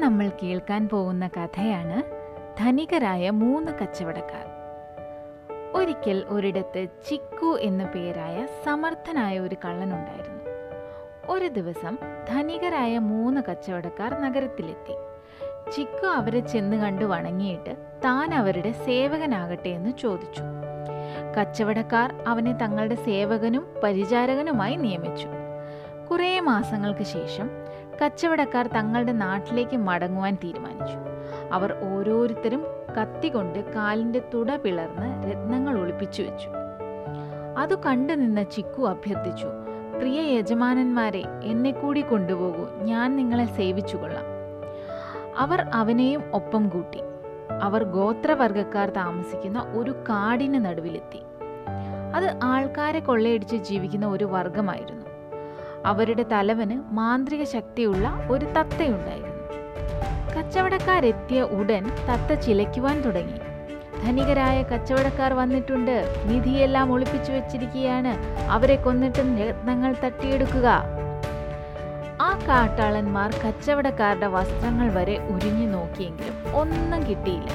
നമ്മൾ കേൾക്കാൻ പോകുന്ന കഥയാണ് ധനികരായ മൂന്ന് കച്ചവടക്കാർ. ഒരിക്കൽ ഒരിടത്ത് ചിക്കു എന്നു പേരായ സമർത്ഥനായ ഒരു കള്ളനുണ്ടായിരുന്നു. ഒരു ദിവസം ധനികരായ മൂന്ന് കച്ചവടക്കാർ നഗരത്തിലെത്തി. ചിക്കു അവരെ ചെന്ന് കണ്ടു വണങ്ങിയിട്ട് താൻ അവരുടെ സേവകനാകട്ടെ എന്ന് ചോദിച്ചു. കച്ചവടക്കാർ അവനെ തങ്ങളുടെ സേവകനും പരിചാരകനുമായി നിയമിച്ചു. കുറേ മാസങ്ങൾക്ക് ശേഷം കച്ചവടക്കാർ തങ്ങളുടെ നാട്ടിലേക്ക് മടങ്ങുവാൻ തീരുമാനിച്ചു. അവർ ഓരോരുത്തരും കത്തികൊണ്ട് കാലിന്റെ തുട പിളർന്ന് രത്നങ്ങൾ ഒളിപ്പിച്ചു വെച്ചു. അത് കണ്ടു നിന്ന ചിക്കു അഭ്യർത്ഥിച്ചു പ്രിയ യജമാനന്മാരെ എന്നെ കൂടി കൊണ്ടുപോകൂ ഞാൻ നിങ്ങളെ സേവിച്ചു കൊള്ളാം അവർ അവനെയും ഒപ്പം കൂട്ടി. അവർ ഗോത്രവർഗക്കാർ താമസിക്കുന്ന ഒരു കാടിന് നടുവിലെത്തി. അത് ആൾക്കാരെ കൊള്ളയടിച്ച് ജീവിക്കുന്ന ഒരു വർഗമായിരുന്നു അവരുടെ തലവന് മാന്ത്രിക ശക്തിയുള്ള ഒരു തത്തയുണ്ടായിരുന്നു. കച്ചവടക്കാരെത്തിയ ഉടൻ തത്ത ചിലയ്ക്കുവാൻ തുടങ്ങി. ധനികരായ കച്ചവടക്കാർ വന്നിട്ടുണ്ട്. നിധിയെല്ലാം ഒളിപ്പിച്ചു വെച്ചിരിക്കുകയാണ്. അവരെ കൊന്നിട്ട് രത്നങ്ങൾ തട്ടിയെടുക്കുക. ആ കാട്ടാളന്മാർ കച്ചവടക്കാരുടെ വസ്ത്രങ്ങൾ വരെ ഉരിഞ്ഞു നോക്കിയെങ്കിലും ഒന്നും കിട്ടിയില്ല.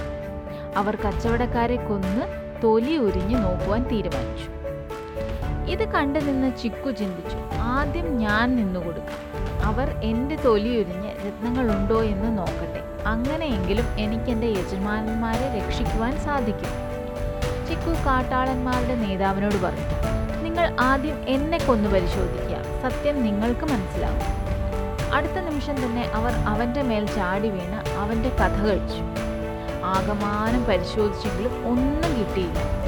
അവർ കച്ചവടക്കാരെ കൊന്ന് തൊലി ഉരിഞ്ഞു നോക്കുവാൻ തീരുമാനിച്ചു. ഇത് കണ്ടു നിന്ന് ചിക്കു ചിന്തിച്ചു. ആദ്യം ഞാൻ നിന്നു കൊടുക്കാം. അവർ എന്റെ തൊലി രത്നങ്ങളുണ്ടോ എന്ന് നോക്കട്ടെ. അങ്ങനെയെങ്കിലും എനിക്ക് എന്റെ യജമാനന്മാരെ രക്ഷിക്കുവാൻ സാധിക്കും. ചിക്കു കാട്ടാളന്മാരുടെ നേതാവിനോട് പറഞ്ഞു നിങ്ങൾ ആദ്യം എന്നെ കൊന്നു പരിശോധിക്കുക. സത്യം നിങ്ങൾക്ക് മനസ്സിലാവും. അടുത്ത നിമിഷം തന്നെ അവർ അവന്റെ മേൽ ചാടി വീണ് അവന്റെ കഥ കഴിച്ചു. ആകമാനം പരിശോധിച്ചെങ്കിലും ഒന്നും കിട്ടിയില്ല.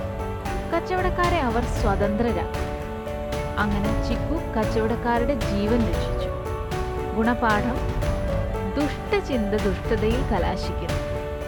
കച്ചവടക്കാരെ അവർ സ്വതന്ത്രരാക്കി. അങ്ങനെ ചിക്കു കച്ചവടക്കാരുടെ ജീവൻ രക്ഷിച്ചു. ഗുണപാഠം ദുഷ്ടചിന്ത ദുഷ്ടതയിൽ കലാശിക്കുന്നു.